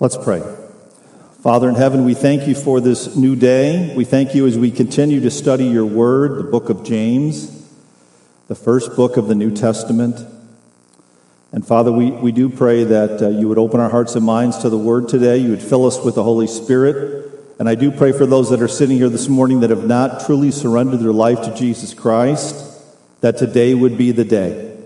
Let's pray. Father in heaven, we thank you for this new day. We thank you as we continue to study your word, the book of James, the first book of the New Testament. And Father, we, we do pray that uh, you would open our hearts and minds to the word today. You would fill us with the Holy Spirit. And I do pray for those that are sitting here this morning that have not truly surrendered their life to Jesus Christ, that today would be the day.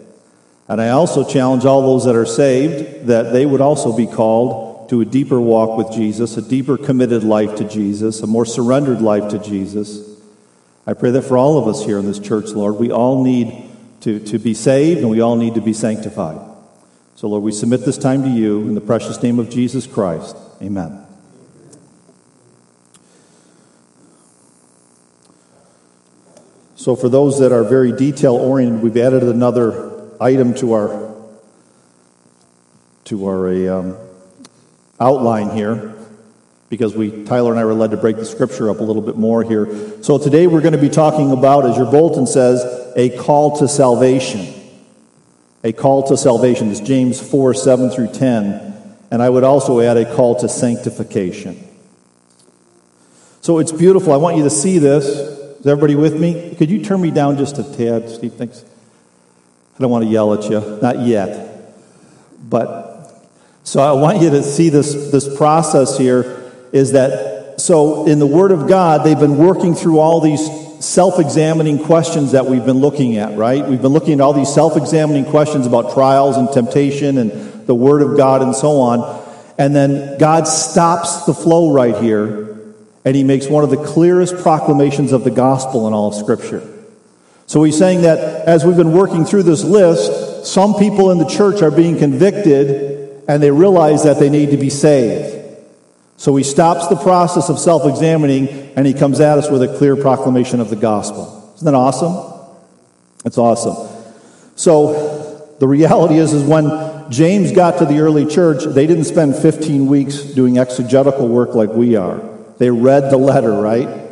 And I also challenge all those that are saved that they would also be called to a deeper walk with Jesus, a deeper committed life to Jesus, a more surrendered life to Jesus. I pray that for all of us here in this church, Lord, we all need to, to be saved and we all need to be sanctified. So, Lord, we submit this time to you in the precious name of Jesus Christ. Amen. So, for those that are very detail oriented, we've added another item to our to our um, outline here because we Tyler and I were led to break the scripture up a little bit more here. So today we're going to be talking about as your bulletin says a call to salvation. A call to salvation is James 4 7 through 10. And I would also add a call to sanctification. So it's beautiful. I want you to see this. Is everybody with me? Could you turn me down just a tad, Steve? Thanks. I don't want to yell at you. Not yet. But so I want you to see this, this process here is that, so in the Word of God, they've been working through all these self examining questions that we've been looking at, right? We've been looking at all these self examining questions about trials and temptation and the Word of God and so on. And then God stops the flow right here and he makes one of the clearest proclamations of the gospel in all of Scripture. So he's saying that as we've been working through this list, some people in the church are being convicted and they realize that they need to be saved. So he stops the process of self examining and he comes at us with a clear proclamation of the gospel. Isn't that awesome? That's awesome. So the reality is, is when James got to the early church, they didn't spend 15 weeks doing exegetical work like we are. They read the letter, right?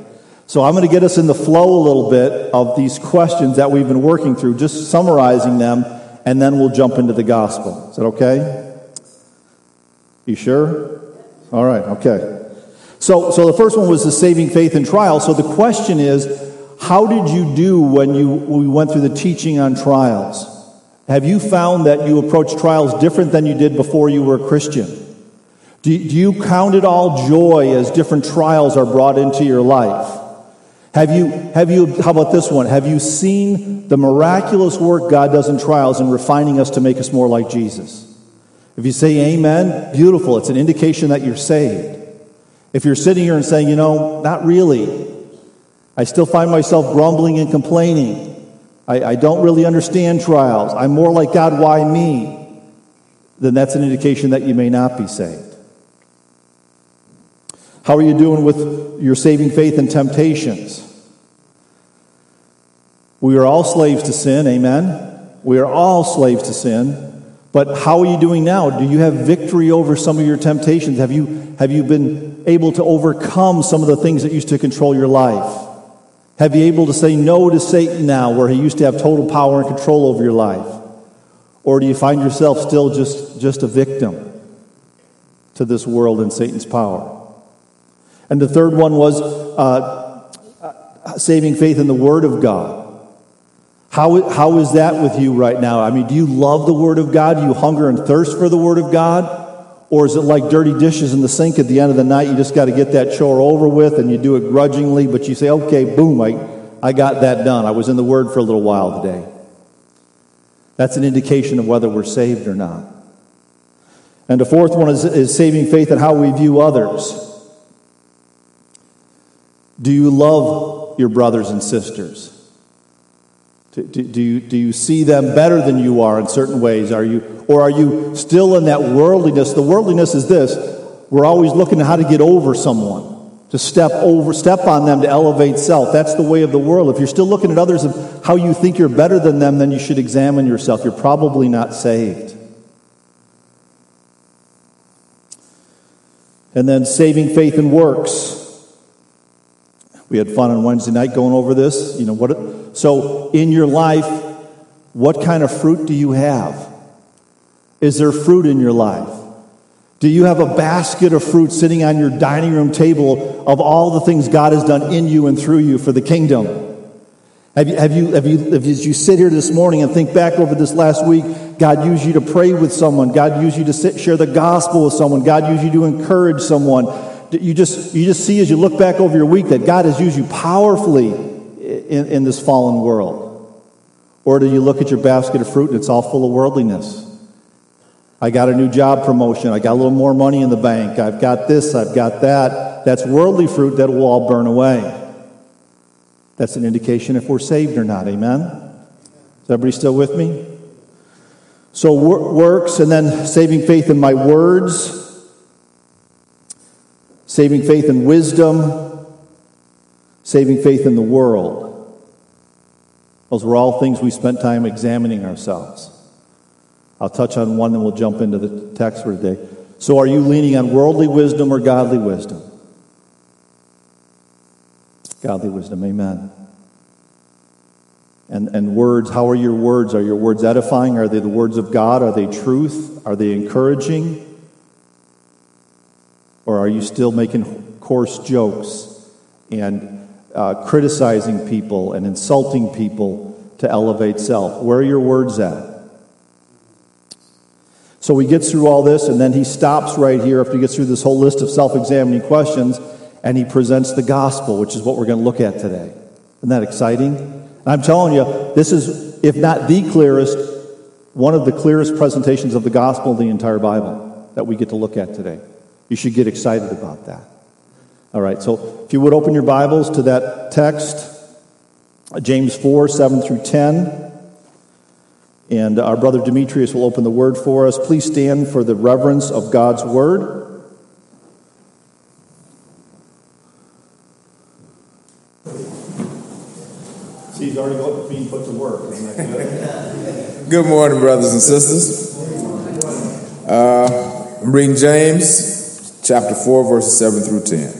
So I'm going to get us in the flow a little bit of these questions that we've been working through, just summarizing them, and then we'll jump into the gospel. Is that okay? You sure? All right, okay. So, so the first one was the saving faith in trials. So the question is, how did you do when you we went through the teaching on trials? Have you found that you approach trials different than you did before you were a Christian? Do, do you count it all joy as different trials are brought into your life? Have you, have you, how about this one? Have you seen the miraculous work God does in trials in refining us to make us more like Jesus? If you say amen, beautiful. It's an indication that you're saved. If you're sitting here and saying, you know, not really, I still find myself grumbling and complaining. I, I don't really understand trials. I'm more like God, why me? Then that's an indication that you may not be saved. How are you doing with your saving faith and temptations? We are all slaves to sin, amen? We are all slaves to sin. But how are you doing now? Do you have victory over some of your temptations? Have you, have you been able to overcome some of the things that used to control your life? Have you able to say no to Satan now, where he used to have total power and control over your life? Or do you find yourself still just, just a victim to this world and Satan's power? And the third one was uh, saving faith in the Word of God. How, how is that with you right now? I mean, do you love the Word of God? Do you hunger and thirst for the Word of God? Or is it like dirty dishes in the sink at the end of the night? You just got to get that chore over with and you do it grudgingly, but you say, okay, boom, I, I got that done. I was in the Word for a little while today. That's an indication of whether we're saved or not. And the fourth one is, is saving faith and how we view others. Do you love your brothers and sisters? Do, do, you, do you see them better than you are in certain ways? Are you, or are you still in that worldliness? The worldliness is this we're always looking at how to get over someone, to step over, step on them to elevate self. That's the way of the world. If you're still looking at others of how you think you're better than them, then you should examine yourself. You're probably not saved. And then saving faith and works. We had fun on Wednesday night going over this. You know what? So in your life, what kind of fruit do you have? Is there fruit in your life? Do you have a basket of fruit sitting on your dining room table of all the things God has done in you and through you for the kingdom? Have you, have you, have you, as you sit here this morning and think back over this last week, God used you to pray with someone. God used you to sit, share the gospel with someone. God used you to encourage someone. You just, you just see as you look back over your week that God has used you powerfully in, in this fallen world. Or do you look at your basket of fruit and it's all full of worldliness? I got a new job promotion. I got a little more money in the bank. I've got this. I've got that. That's worldly fruit that will all burn away. That's an indication if we're saved or not. Amen? Is everybody still with me? So, works and then saving faith in my words, saving faith in wisdom, saving faith in the world. Those were all things we spent time examining ourselves. I'll touch on one, and we'll jump into the text for today. So, are you leaning on worldly wisdom or godly wisdom? Godly wisdom, amen. And, and words, how are your words? Are your words edifying? Are they the words of God? Are they truth? Are they encouraging? Or are you still making coarse jokes and uh, criticizing people and insulting people to elevate self? Where are your words at? So he gets through all this, and then he stops right here after he gets through this whole list of self examining questions and he presents the gospel, which is what we're going to look at today. Isn't that exciting? And I'm telling you, this is, if not the clearest, one of the clearest presentations of the gospel in the entire Bible that we get to look at today. You should get excited about that. All right, so if you would open your Bibles to that text, James 4 7 through 10. And our brother Demetrius will open the word for us. Please stand for the reverence of God's word. he's already being put to work. Isn't that good? good morning, brothers and sisters. Uh, I'm reading James chapter 4, verses 7 through 10.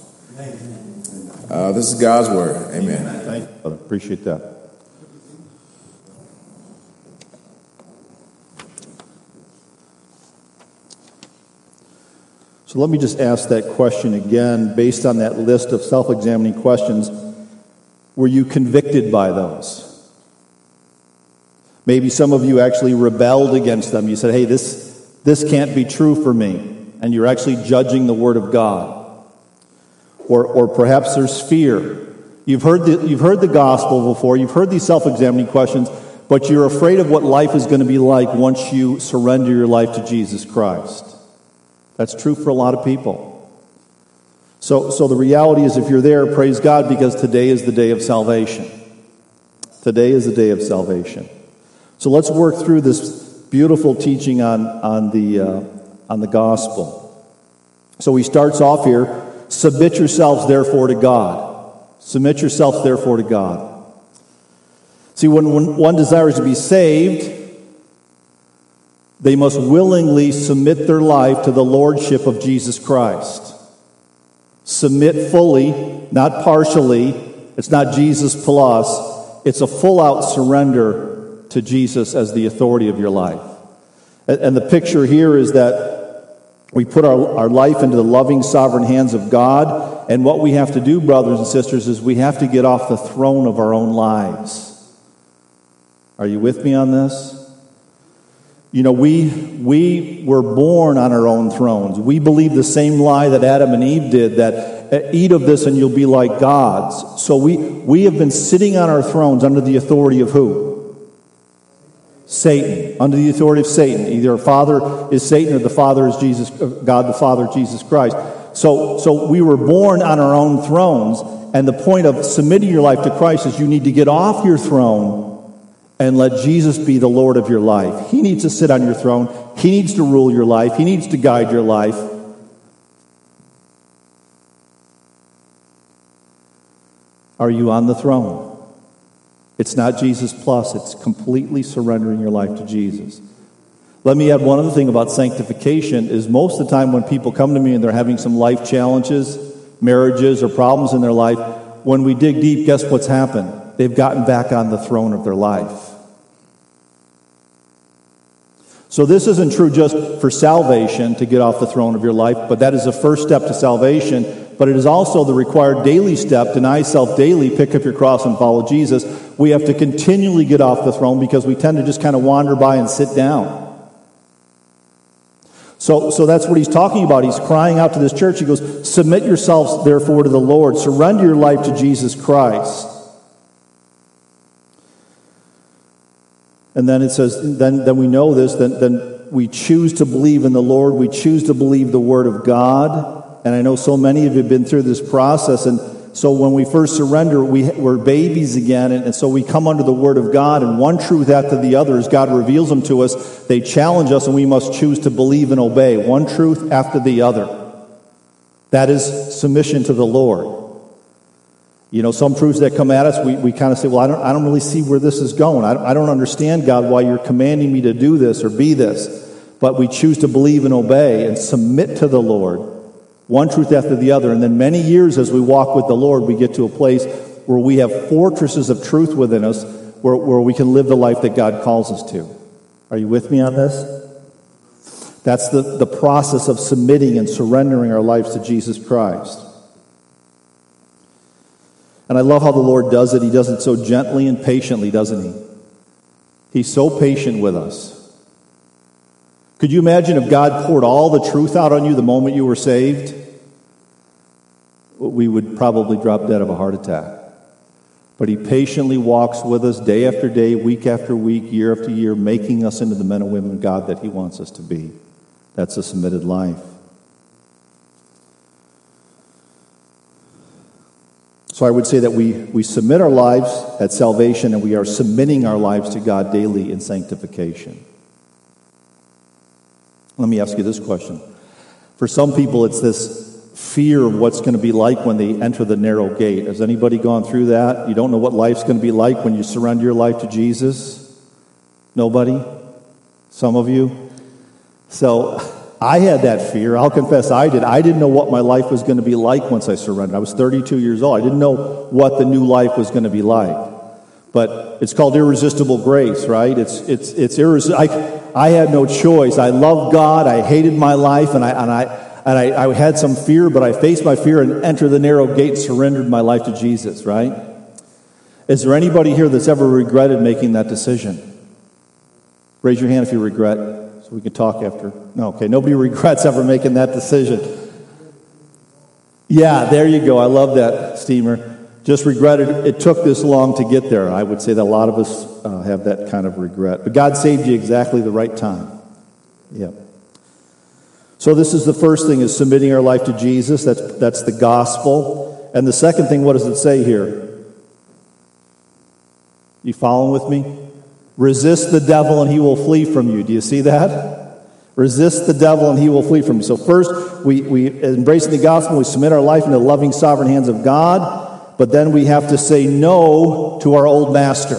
Uh, this is God's word. Amen. Thank you. I appreciate that. So let me just ask that question again based on that list of self examining questions. Were you convicted by those? Maybe some of you actually rebelled against them. You said, hey, this, this can't be true for me. And you're actually judging the Word of God. Or, or perhaps there's fear. You've heard, the, you've heard the gospel before, you've heard these self examining questions, but you're afraid of what life is going to be like once you surrender your life to Jesus Christ. That's true for a lot of people. So, so the reality is, if you're there, praise God because today is the day of salvation. Today is the day of salvation. So let's work through this beautiful teaching on, on, the, uh, on the gospel. So he starts off here submit yourselves therefore to God. Submit yourselves therefore to God. See, when, when one desires to be saved, they must willingly submit their life to the lordship of Jesus Christ. Submit fully, not partially. It's not Jesus plus. It's a full out surrender to Jesus as the authority of your life. And the picture here is that we put our, our life into the loving, sovereign hands of God. And what we have to do, brothers and sisters, is we have to get off the throne of our own lives. Are you with me on this? You know, we, we were born on our own thrones. We believe the same lie that Adam and Eve did that eat of this and you'll be like gods. So we, we have been sitting on our thrones under the authority of who? Satan. Under the authority of Satan. Either our father is Satan or the father is Jesus, uh, God the Father, Jesus Christ. So, so we were born on our own thrones. And the point of submitting your life to Christ is you need to get off your throne and let Jesus be the Lord of your life. He needs to sit on your throne. He needs to rule your life, He needs to guide your life. Are you on the throne? It's not Jesus plus, it's completely surrendering your life to Jesus. Let me add one other thing about sanctification is most of the time when people come to me and they're having some life challenges, marriages or problems in their life, when we dig deep, guess what's happened? They've gotten back on the throne of their life. So this isn't true just for salvation to get off the throne of your life, but that is the first step to salvation. But it is also the required daily step deny self daily, pick up your cross and follow Jesus. We have to continually get off the throne because we tend to just kind of wander by and sit down. So, so that's what he's talking about. He's crying out to this church. He goes, Submit yourselves, therefore, to the Lord. Surrender your life to Jesus Christ. And then it says, then, then we know this, then, then we choose to believe in the Lord. We choose to believe the Word of God. And I know so many of you have been through this process. And so when we first surrender, we, we're babies again, and, and, so we come under the Word of God, and one truth after the other, as God reveals them to us, they challenge us, and we must choose to believe and obey. One truth after the other. That is submission to the Lord. You know, some truths that come at us, we, we kind of say, well, I don't, I don't really see where this is going. I don't, I don't understand, God, why you're commanding me to do this or be this. But we choose to believe and obey and submit to the Lord one truth after the other. And then many years as we walk with the Lord, we get to a place where we have fortresses of truth within us where, where we can live the life that God calls us to. Are you with me on this? That's the, the process of submitting and surrendering our lives to Jesus Christ. And I love how the Lord does it. He does it so gently and patiently, doesn't he? He's so patient with us. Could you imagine if God poured all the truth out on you the moment you were saved? We would probably drop dead of a heart attack. But He patiently walks with us day after day, week after week, year after year, making us into the men and women of God that He wants us to be. That's a submitted life. So I would say that we, we submit our lives at salvation and we are submitting our lives to God daily in sanctification. Let me ask you this question. For some people, it's this fear of what's going to be like when they enter the narrow gate. Has anybody gone through that? You don't know what life's going to be like when you surrender your life to Jesus? Nobody? Some of you? So I had that fear. I'll confess I did. I didn't know what my life was going to be like once I surrendered. I was 32 years old. I didn't know what the new life was going to be like. But it's called irresistible grace, right? It's, it's, it's irresistible. I had no choice. I loved God. I hated my life, and I, and I, and I, I had some fear, but I faced my fear and entered the narrow gate surrendered my life to Jesus, right? Is there anybody here that's ever regretted making that decision? Raise your hand if you regret, so we can talk after. No, okay. Nobody regrets ever making that decision. Yeah, there you go. I love that, Steamer just regretted it took this long to get there. I would say that a lot of us uh, have that kind of regret. But God saved you exactly the right time. Yep. So this is the first thing is submitting our life to Jesus. That's that's the gospel. And the second thing, what does it say here? You following with me? Resist the devil and he will flee from you. Do you see that? Resist the devil and he will flee from you. So first, we, we embracing the gospel, we submit our life into the loving sovereign hands of God. But then we have to say no to our old master.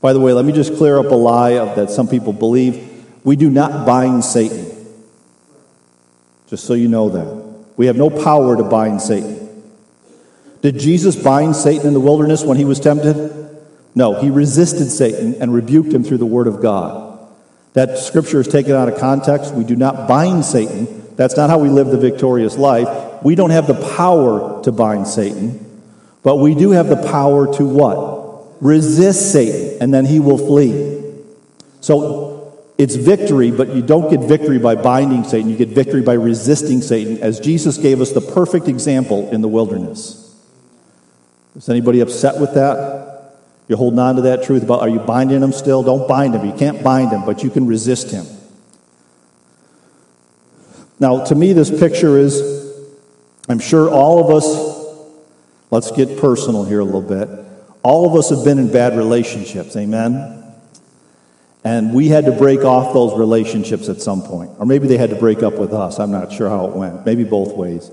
By the way, let me just clear up a lie of, that some people believe. We do not bind Satan. Just so you know that. We have no power to bind Satan. Did Jesus bind Satan in the wilderness when he was tempted? No, he resisted Satan and rebuked him through the word of God. That scripture is taken out of context. We do not bind Satan. That's not how we live the victorious life. We don't have the power to bind Satan, but we do have the power to what? Resist Satan, and then he will flee. So it's victory, but you don't get victory by binding Satan. You get victory by resisting Satan, as Jesus gave us the perfect example in the wilderness. Is anybody upset with that? You're holding on to that truth about are you binding him still? Don't bind him. You can't bind him, but you can resist him. Now, to me, this picture is I'm sure all of us, let's get personal here a little bit. All of us have been in bad relationships, amen? And we had to break off those relationships at some point. Or maybe they had to break up with us. I'm not sure how it went. Maybe both ways.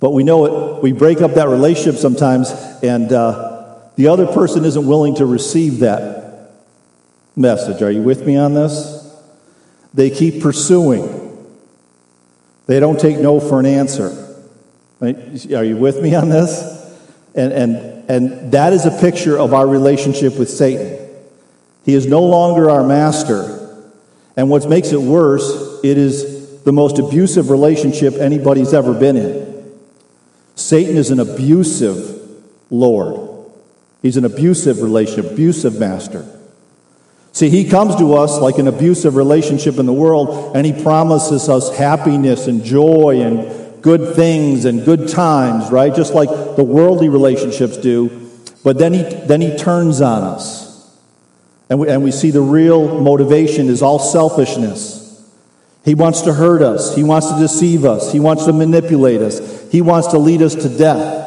But we know it. We break up that relationship sometimes, and uh, the other person isn't willing to receive that message. Are you with me on this? They keep pursuing. They don't take no for an answer. Are you with me on this? And, and, and that is a picture of our relationship with Satan. He is no longer our master. And what makes it worse, it is the most abusive relationship anybody's ever been in. Satan is an abusive Lord. He's an abusive relationship, abusive master. See, he comes to us like an abusive relationship in the world, and he promises us happiness and joy and good things and good times, right? Just like the worldly relationships do. But then he, then he turns on us. And we, and we see the real motivation is all selfishness. He wants to hurt us. He wants to deceive us. He wants to manipulate us. He wants to lead us to death.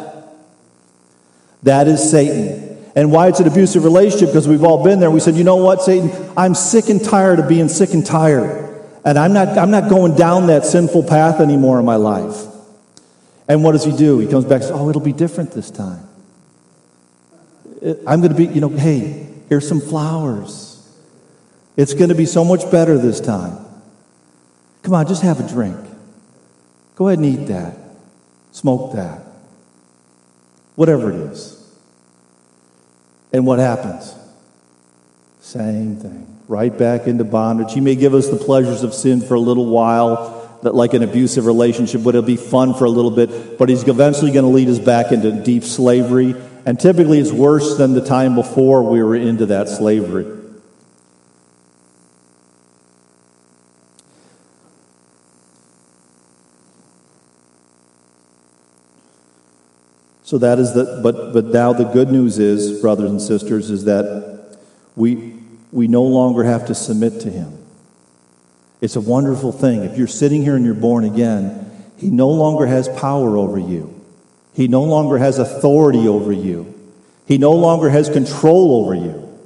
That is Satan. And why it's an abusive relationship, because we've all been there. We said, you know what, Satan, I'm sick and tired of being sick and tired. And I'm not, I'm not going down that sinful path anymore in my life. And what does he do? He comes back and says, oh, it'll be different this time. I'm going to be, you know, hey, Here's some flowers. It's going to be so much better this time. Come on, just have a drink. Go ahead and eat that. Smoke that. Whatever it is. And what happens? Same thing. Right back into bondage. He may give us the pleasures of sin for a little while, that like an abusive relationship, but it'll be fun for a little bit, but he's eventually going to lead us back into deep slavery and typically it's worse than the time before we were into that slavery. So that is the but but now the good news is, brothers and sisters, is that we we no longer have to submit to him. It's a wonderful thing. If you're sitting here and you're born again, he no longer has power over you. He no longer has authority over you. He no longer has control over you.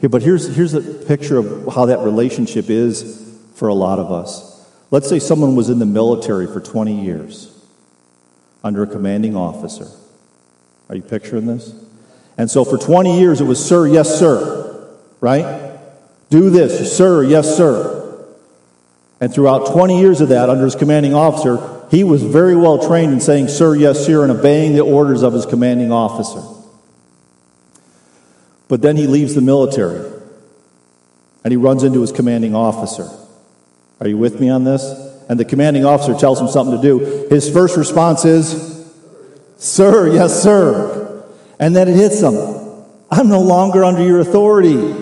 Here, but here's, here's a picture of how that relationship is for a lot of us. Let's say someone was in the military for 20 years under a commanding officer. Are you picturing this? And so for 20 years it was, sir, yes, sir, right? Do this, sir, yes, sir. And throughout 20 years of that, under his commanding officer, he was very well trained in saying, Sir, yes, sir, and obeying the orders of his commanding officer. But then he leaves the military and he runs into his commanding officer. Are you with me on this? And the commanding officer tells him something to do. His first response is, Sir, yes, sir. And then it hits him. I'm no longer under your authority.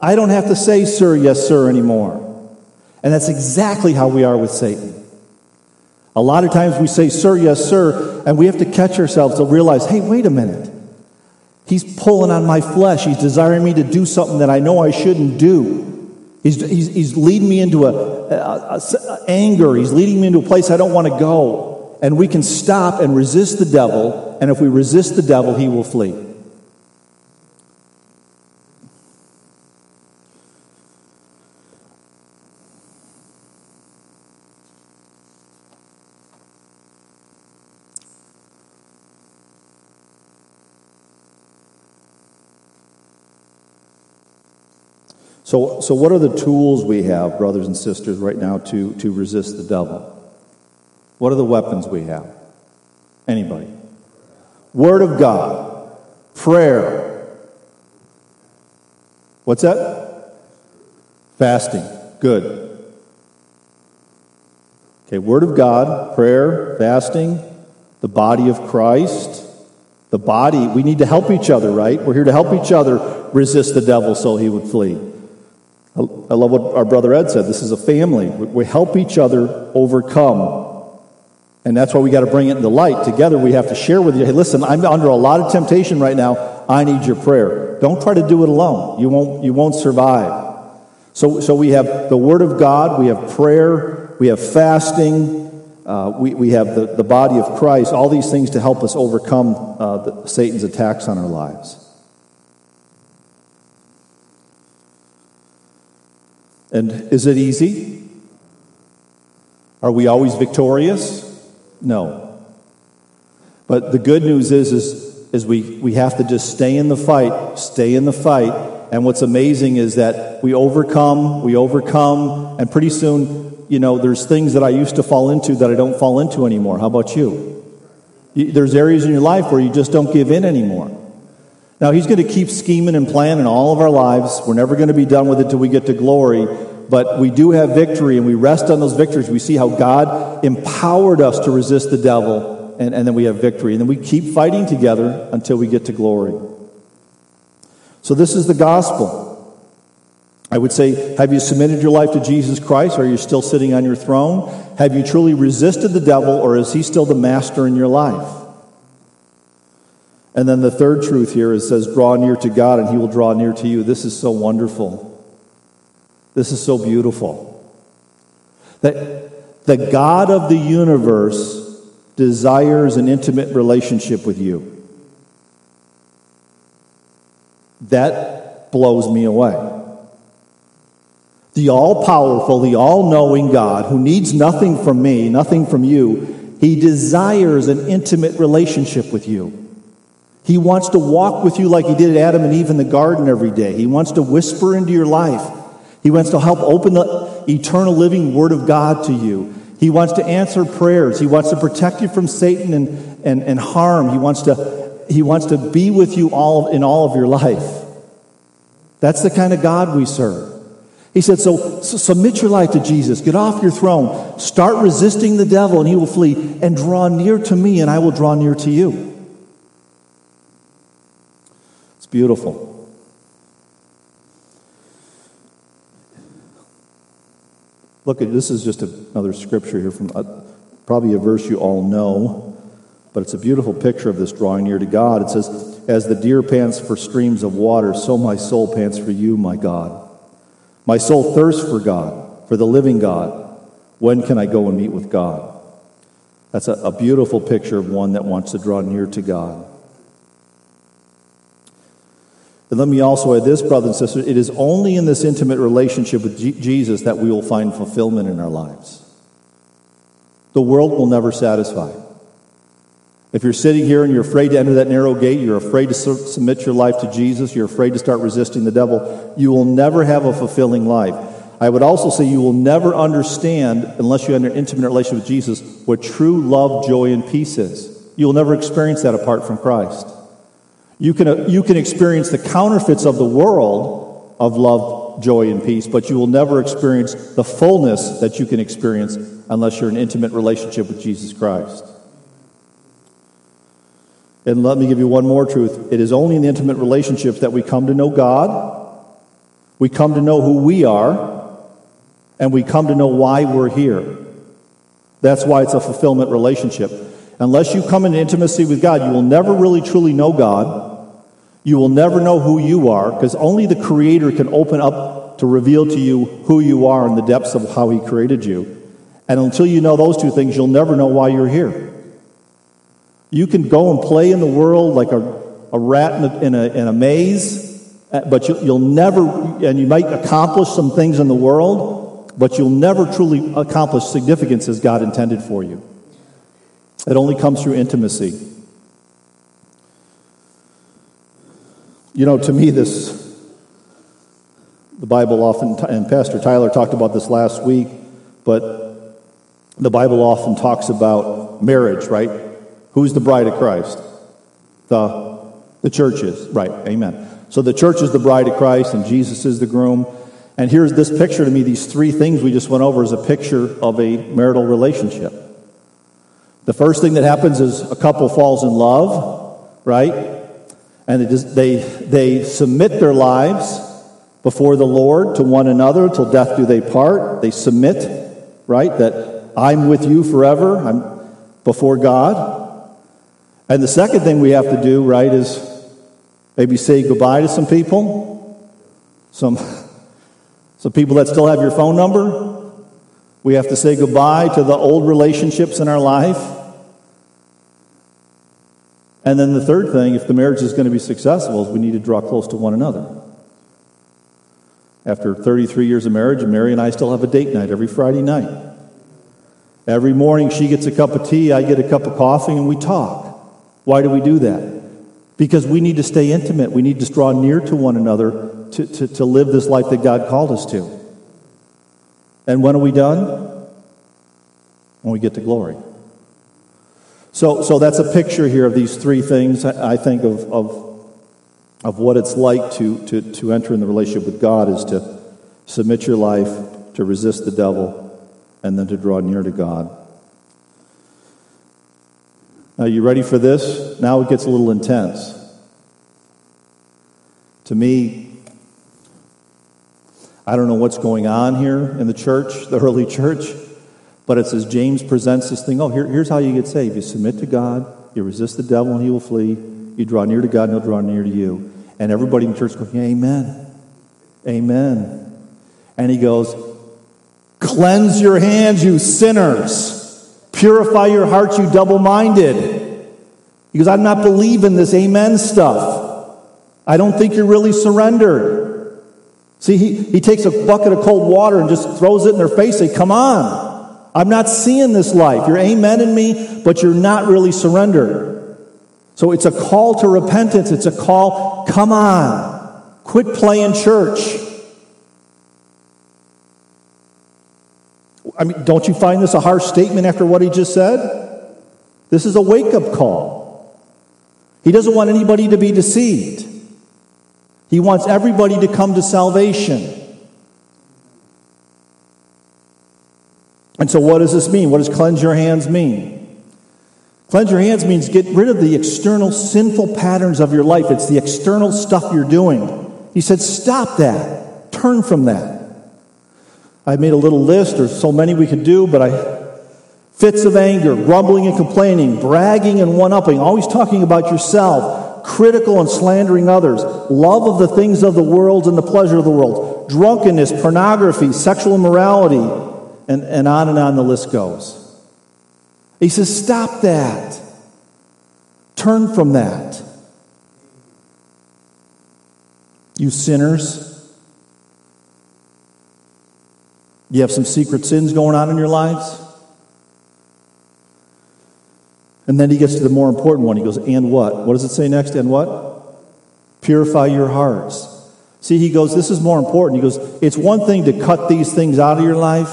I don't have to say, Sir, yes, sir anymore. And that's exactly how we are with Satan. A lot of times we say, Sir, yes, sir, and we have to catch ourselves to realize, hey, wait a minute. He's pulling on my flesh. He's desiring me to do something that I know I shouldn't do. He's, he's, he's leading me into a, a, a, a anger. He's leading me into a place I don't want to go. And we can stop and resist the devil, and if we resist the devil, he will flee. So, so what are the tools we have, brothers and sisters, right now to, to resist the devil? What are the weapons we have? Anybody? Word of God, prayer. What's that? Fasting. Good. Okay, Word of God, prayer, fasting, the body of Christ. The body, we need to help each other, right? We're here to help each other resist the devil so he would flee. I love what our brother Ed said. This is a family. We help each other overcome. And that's why we got to bring it into light. Together, we have to share with you hey, listen, I'm under a lot of temptation right now. I need your prayer. Don't try to do it alone. You won't, you won't survive. So, so we have the Word of God, we have prayer, we have fasting, uh, we, we have the, the body of Christ, all these things to help us overcome uh, the, Satan's attacks on our lives. And is it easy? Are we always victorious? No. But the good news is, is, is we, we have to just stay in the fight, stay in the fight. And what's amazing is that we overcome, we overcome, and pretty soon, you know, there's things that I used to fall into that I don't fall into anymore. How about you? There's areas in your life where you just don't give in anymore. Now, He's going to keep scheming and planning all of our lives. We're never going to be done with it till we get to glory. But we do have victory, and we rest on those victories. We see how God empowered us to resist the devil, and, and then we have victory. And then we keep fighting together until we get to glory. So, this is the gospel. I would say, have you submitted your life to Jesus Christ? Are you still sitting on your throne? Have you truly resisted the devil, or is he still the master in your life? And then the third truth here is says, draw near to God and he will draw near to you. This is so wonderful. This is so beautiful. That the God of the universe desires an intimate relationship with you. That blows me away. The all powerful, the all knowing God who needs nothing from me, nothing from you, he desires an intimate relationship with you. He wants to walk with you like he did Adam and Eve in the garden every day. He wants to whisper into your life. He wants to help open the eternal living word of God to you. He wants to answer prayers. He wants to protect you from Satan and, and, and harm. He wants, to, he wants to be with you all in all of your life. That's the kind of God we serve. He said, so, so submit your life to Jesus. Get off your throne. Start resisting the devil, and he will flee. And draw near to me, and I will draw near to you. Beautiful. Look at this is just another scripture here from uh, probably a verse you all know, but it's a beautiful picture of this drawing near to God. It says, "As the deer pants for streams of water, so my soul pants for you, my God. My soul thirsts for God, for the living God. When can I go and meet with God?" That's a, a beautiful picture of one that wants to draw near to God. And let me also add this, brothers and sisters it is only in this intimate relationship with Jesus that we will find fulfillment in our lives. The world will never satisfy. If you're sitting here and you're afraid to enter that narrow gate, you're afraid to su- submit your life to Jesus, you're afraid to start resisting the devil, you will never have a fulfilling life. I would also say you will never understand, unless you enter an intimate relationship with Jesus, what true love, joy, and peace is. You'll never experience that apart from Christ. You can, uh, you can experience the counterfeits of the world of love, joy, and peace, but you will never experience the fullness that you can experience unless you're in intimate relationship with Jesus Christ. And let me give you one more truth. It is only in the intimate relationships that we come to know God, we come to know who we are, and we come to know why we're here. That's why it's a fulfillment relationship. Unless you come into intimacy with God, you will never really truly know God. You will never know who you are because only the Creator can open up to reveal to you who you are in the depths of how He created you. And until you know those two things, you'll never know why you're here. You can go and play in the world like a, a rat in a, in a, in a maze, uh, but you, you'll never, and you might accomplish some things in the world, but you'll never truly accomplish significance as God intended for you. It only comes through intimacy. You know, to me, this, the Bible often, and Pastor Tyler talked about this last week, but the Bible often talks about marriage, right? Who's the bride of Christ? The, the church is, right, amen. So the church is the bride of Christ and Jesus is the groom. And here's this picture to me, these three things we just went over is a picture of a marital relationship. The first thing that happens is a couple falls in love, right? And they, just, they, they submit their lives before the Lord to one another till death do they part. They submit, right? That I'm with you forever. I'm before God. And the second thing we have to do, right, is maybe say goodbye to some people. Some, some people that still have your phone number. We have to say goodbye to the old relationships in our life. And then the third thing, if the marriage is going to be successful, is we need to draw close to one another. After 33 years of marriage, Mary and I still have a date night every Friday night. Every morning she gets a cup of tea, I get a cup of coffee, and we talk. Why do we do that? Because we need to stay intimate. We need to draw near to one another to, to, to live this life that God called us to. And when are we done? When we get to glory. So, so that's a picture here of these three things, I think, of, of, of what it's like to, to, to enter in the relationship with God is to submit your life, to resist the devil, and then to draw near to God. Now, you ready for this? Now it gets a little intense. To me, I don't know what's going on here in the church, the early church, but it's as James presents this thing oh, here, here's how you get saved. You submit to God, you resist the devil, and he will flee. You draw near to God, and he'll draw near to you. And everybody in the church goes, Amen. Amen. And he goes, Cleanse your hands, you sinners. Purify your hearts, you double minded. Because I'm not believing this amen stuff. I don't think you're really surrendered. See, he, he takes a bucket of cold water and just throws it in their face. Say, come on. I'm not seeing this life. You're amen in me, but you're not really surrendered. So it's a call to repentance. It's a call, come on. Quit playing church. I mean, don't you find this a harsh statement after what he just said? This is a wake up call. He doesn't want anybody to be deceived, he wants everybody to come to salvation. And so, what does this mean? What does cleanse your hands mean? Cleanse your hands means get rid of the external sinful patterns of your life. It's the external stuff you're doing. He said, Stop that. Turn from that. I made a little list, there's so many we could do, but I fits of anger, grumbling and complaining, bragging and one upping, always talking about yourself, critical and slandering others, love of the things of the world and the pleasure of the world, drunkenness, pornography, sexual immorality, and, and on and on the list goes. He says, Stop that. Turn from that. You sinners. You have some secret sins going on in your lives? And then he gets to the more important one. He goes, And what? What does it say next? And what? Purify your hearts. See, he goes, This is more important. He goes, It's one thing to cut these things out of your life,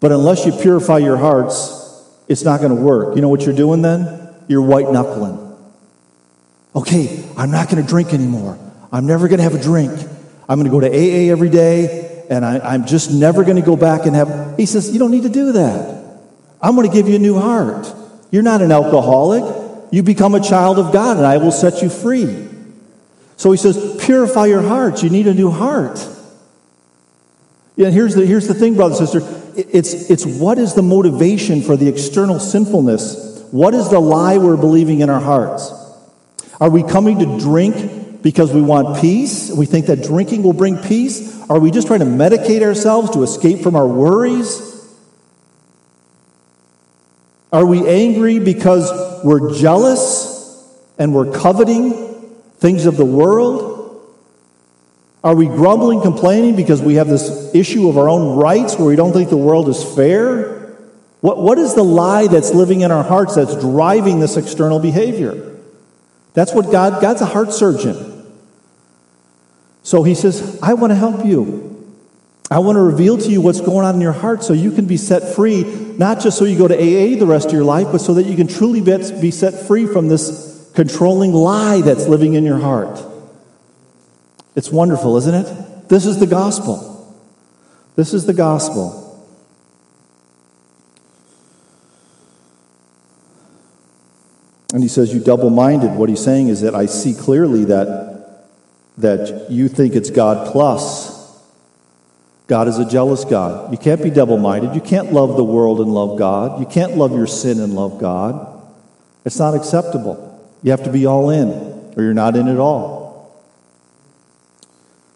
but unless you purify your hearts, it's not going to work. You know what you're doing then? You're white knuckling. Okay, I'm not going to drink anymore. I'm never going to have a drink. I'm going to go to AA every day and I, am just never going to go back and have. He says, You don't need to do that. I'm going to give you a new heart. You're not an alcoholic. You become a child of God, and I will set you free. So he says, Purify your hearts. You need a new heart. Yeah, here's the, here's the thing, brother and sister. It's, it's what is the motivation for the external sinfulness? What is the lie we're believing in our hearts? Are we coming to drink because we want peace? We think that drinking will bring peace? Are we just trying to medicate ourselves to escape from our worries? Are we angry because we're jealous and we're coveting things of the world? Are we grumbling, complaining because we have this issue of our own rights where we don't think the world is fair? What, what is the lie that's living in our hearts that's driving this external behavior? That's what God, God's a heart surgeon. So he says, I want to help you. I want to reveal to you what's going on in your heart so you can be set free, not just so you go to AA the rest of your life, but so that you can truly be set free from this controlling lie that's living in your heart. It's wonderful, isn't it? This is the gospel. This is the gospel. And he says, You double minded. What he's saying is that I see clearly that that you think it's God plus. God is a jealous God. You can't be double minded. You can't love the world and love God. You can't love your sin and love God. It's not acceptable. You have to be all in, or you're not in at all.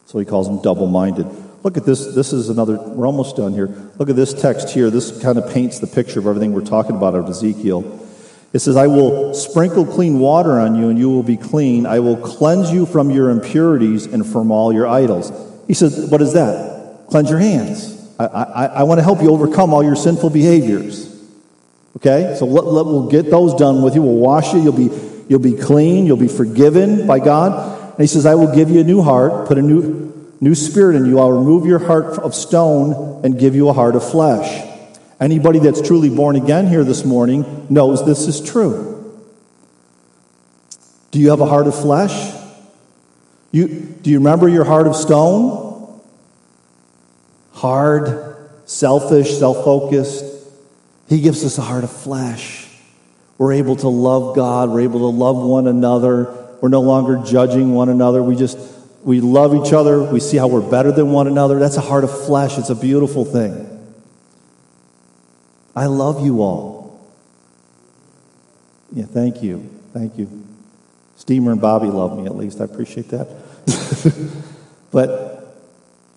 So he calls them double minded. Look at this. This is another, we're almost done here. Look at this text here. This kind of paints the picture of everything we're talking about of Ezekiel. It says, I will sprinkle clean water on you, and you will be clean. I will cleanse you from your impurities and from all your idols. He says, What is that? Cleanse your hands. I, I, I want to help you overcome all your sinful behaviors. Okay? So let, let, we'll get those done with you. We'll wash you. You'll be, you'll be clean. You'll be forgiven by God. And he says, I will give you a new heart, put a new, new spirit in you. I'll remove your heart of stone and give you a heart of flesh. Anybody that's truly born again here this morning knows this is true. Do you have a heart of flesh? You, do you remember your heart of stone? Hard, selfish, self focused. He gives us a heart of flesh. We're able to love God. We're able to love one another. We're no longer judging one another. We just, we love each other. We see how we're better than one another. That's a heart of flesh. It's a beautiful thing. I love you all. Yeah, thank you. Thank you. Steamer and Bobby love me at least. I appreciate that. but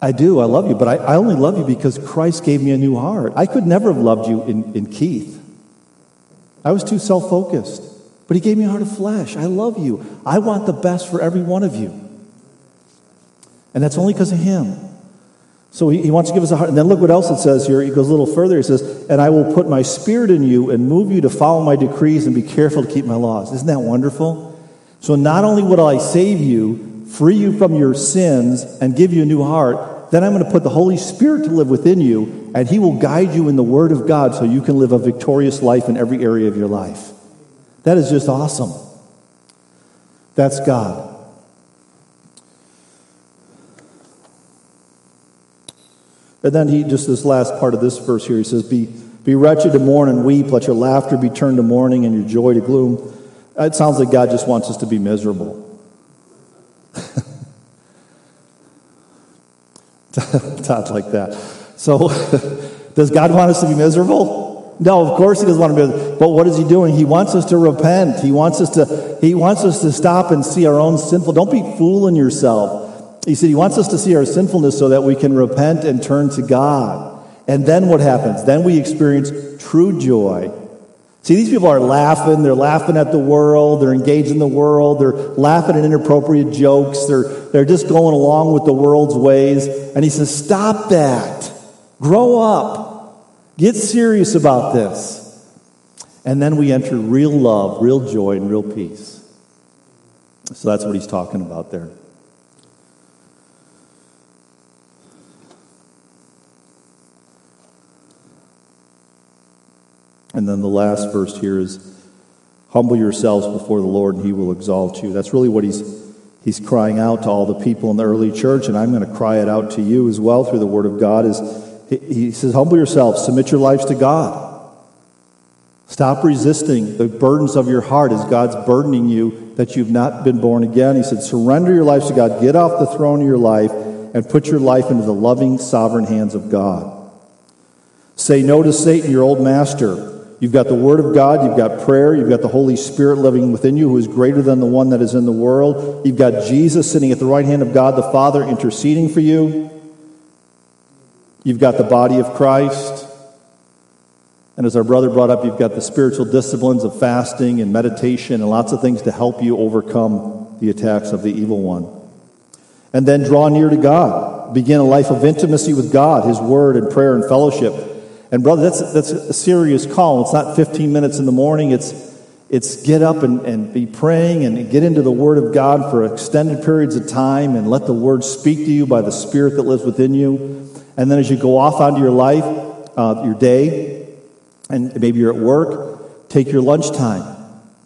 I do. I love you. But I, I, only love you because Christ gave me a new heart. I could never have loved you in, in Keith. I was too self focused. But He gave me a heart of flesh. I love you. I want the best for every one of you. And that's only because of Him. So he, he, wants to give us a heart. And then look what else it says here. He goes a little further. He says, And I will put my spirit in you and move you to follow my decrees and be careful to keep my laws. Isn't that wonderful? So not only will I save you, free you from your sins, and give you a new heart, then I'm going to put the Holy Spirit to live within you, and He will guide you in the Word of God so you can live a victorious life in every area of your life. That is just awesome. That's God. And then he, just this last part of this verse here, he says, Be, be wretched and mourn and weep, let your laughter be turned to mourning and your joy to gloom. It sounds like God just wants us to be miserable. Todd's like that. So, does God want us to be miserable? No, of course He doesn't want to be. But what is He doing? He wants us to repent. He wants us to. He wants us to stop and see our own sinful. Don't be fooling yourself. He said He wants us to see our sinfulness so that we can repent and turn to God. And then what happens? Then we experience true joy See, these people are laughing. They're laughing at the world. They're engaged in the world. They're laughing at inappropriate jokes. They're, they're just going along with the world's ways. And he says, Stop that. Grow up. Get serious about this. And then we enter real love, real joy, and real peace. So that's what he's talking about there. And then the last verse here is humble yourselves before the Lord and he will exalt you. That's really what he's he's crying out to all the people in the early church and I'm going to cry it out to you as well through the word of God is he says humble yourselves, submit your lives to God. Stop resisting the burdens of your heart as God's burdening you that you've not been born again. He said surrender your lives to God, get off the throne of your life and put your life into the loving sovereign hands of God. Say no to Satan, your old master. You've got the Word of God, you've got prayer, you've got the Holy Spirit living within you, who is greater than the one that is in the world. You've got Jesus sitting at the right hand of God the Father interceding for you. You've got the body of Christ. And as our brother brought up, you've got the spiritual disciplines of fasting and meditation and lots of things to help you overcome the attacks of the evil one. And then draw near to God. Begin a life of intimacy with God, His Word and prayer and fellowship. And brother, that's, that's a serious call. It's not 15 minutes in the morning. It's, it's get up and, and be praying and get into the Word of God for extended periods of time and let the Word speak to you by the Spirit that lives within you. And then as you go off onto your life, uh, your day, and maybe you're at work, take your lunchtime.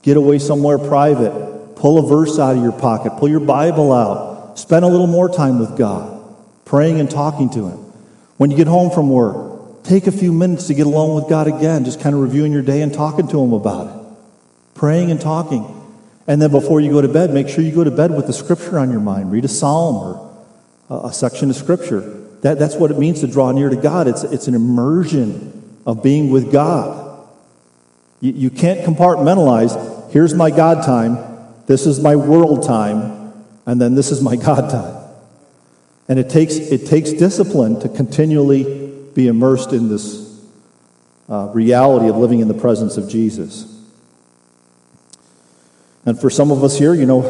Get away somewhere private. Pull a verse out of your pocket. Pull your Bible out. Spend a little more time with God, praying and talking to Him. When you get home from work, Take a few minutes to get alone with God again, just kind of reviewing your day and talking to Him about it. Praying and talking. And then before you go to bed, make sure you go to bed with the scripture on your mind. Read a psalm or a section of scripture. That, that's what it means to draw near to God. It's, it's an immersion of being with God. You, you can't compartmentalize here's my God time, this is my world time, and then this is my God time. And it takes, it takes discipline to continually be immersed in this uh, reality of living in the presence of Jesus. And for some of us here, you know,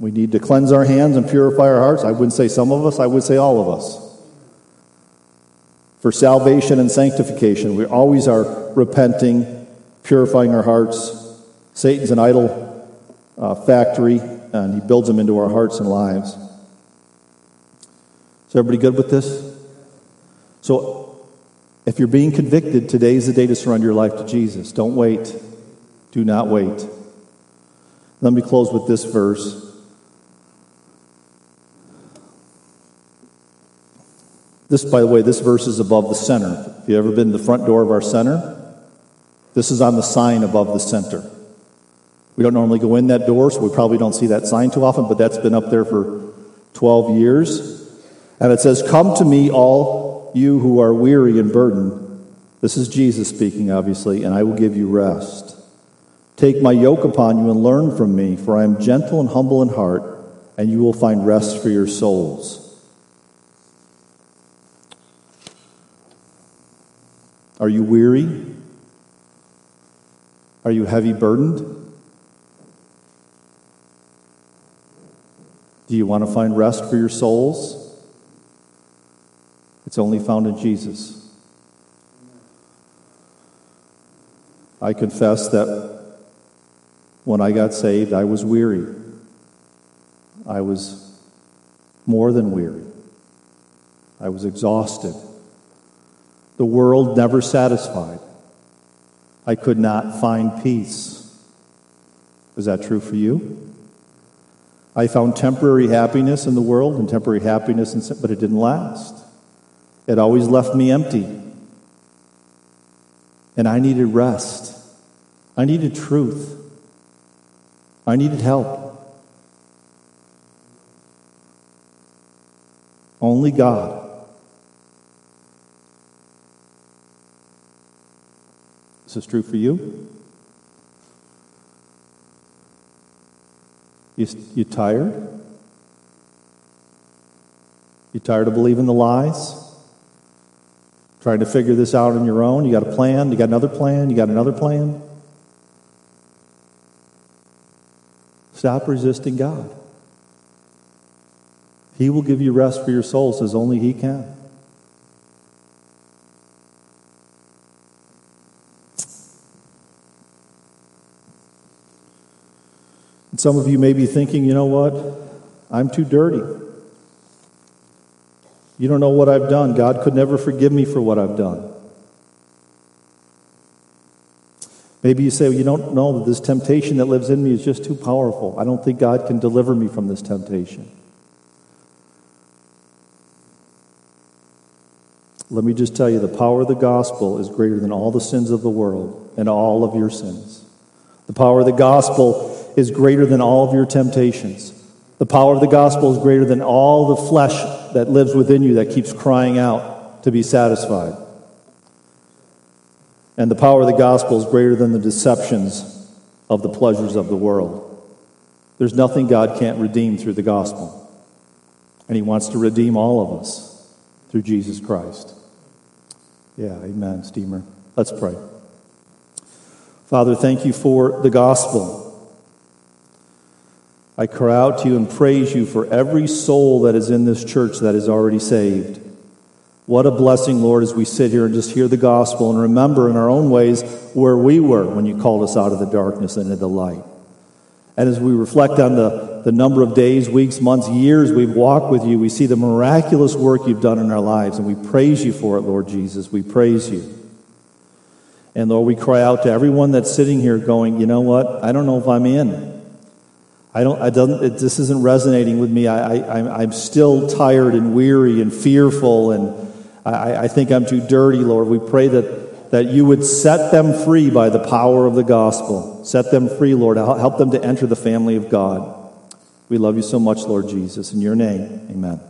We need to cleanse our hands and purify our hearts. I wouldn't say some of us, I would say all of us. For salvation and sanctification, we always are repenting, purifying our hearts. Satan's an idol uh, factory, and he builds them into our hearts and lives. Is everybody good with this? So, if you're being convicted, today is the day to surrender your life to Jesus. Don't wait. Do not wait. Let me close with this verse. This, by the way, this verse is above the center. If you've ever been to the front door of our center, this is on the sign above the center. We don't normally go in that door, so we probably don't see that sign too often, but that's been up there for 12 years. And it says, Come to me, all you who are weary and burdened. This is Jesus speaking, obviously, and I will give you rest. Take my yoke upon you and learn from me, for I am gentle and humble in heart, and you will find rest for your souls. Are you weary? Are you heavy burdened? Do you want to find rest for your souls? It's only found in Jesus. I confess that when I got saved, I was weary. I was more than weary. I was exhausted. The world never satisfied. I could not find peace. Is that true for you? I found temporary happiness in the world and temporary happiness, in, but it didn't last. It always left me empty. And I needed rest. I needed truth. I needed help. Only God Is this true for you? You, you tired? You tired of believing the lies? Trying to figure this out on your own? You got a plan? You got another plan? You got another plan? Stop resisting God. He will give you rest for your souls as only He can. Some of you may be thinking, you know what? I'm too dirty. You don't know what I've done. God could never forgive me for what I've done. Maybe you say, well, you don't know that this temptation that lives in me is just too powerful. I don't think God can deliver me from this temptation. Let me just tell you the power of the gospel is greater than all the sins of the world and all of your sins. The power of the gospel is greater than all of your temptations. The power of the gospel is greater than all the flesh that lives within you that keeps crying out to be satisfied. And the power of the gospel is greater than the deceptions of the pleasures of the world. There's nothing God can't redeem through the gospel. And He wants to redeem all of us through Jesus Christ. Yeah, amen, Steamer. Let's pray. Father, thank you for the gospel. I cry out to you and praise you for every soul that is in this church that is already saved. What a blessing, Lord, as we sit here and just hear the gospel and remember in our own ways where we were when you called us out of the darkness into the light. And as we reflect on the, the number of days, weeks, months, years we've walked with you, we see the miraculous work you've done in our lives, and we praise you for it, Lord Jesus. We praise you. And Lord, we cry out to everyone that's sitting here going, you know what? I don't know if I'm in. I don't, I don't, it, this isn't resonating with me. I, I, I'm still tired and weary and fearful, and I, I think I'm too dirty, Lord. We pray that, that you would set them free by the power of the gospel. Set them free, Lord. Help them to enter the family of God. We love you so much, Lord Jesus. In your name, amen.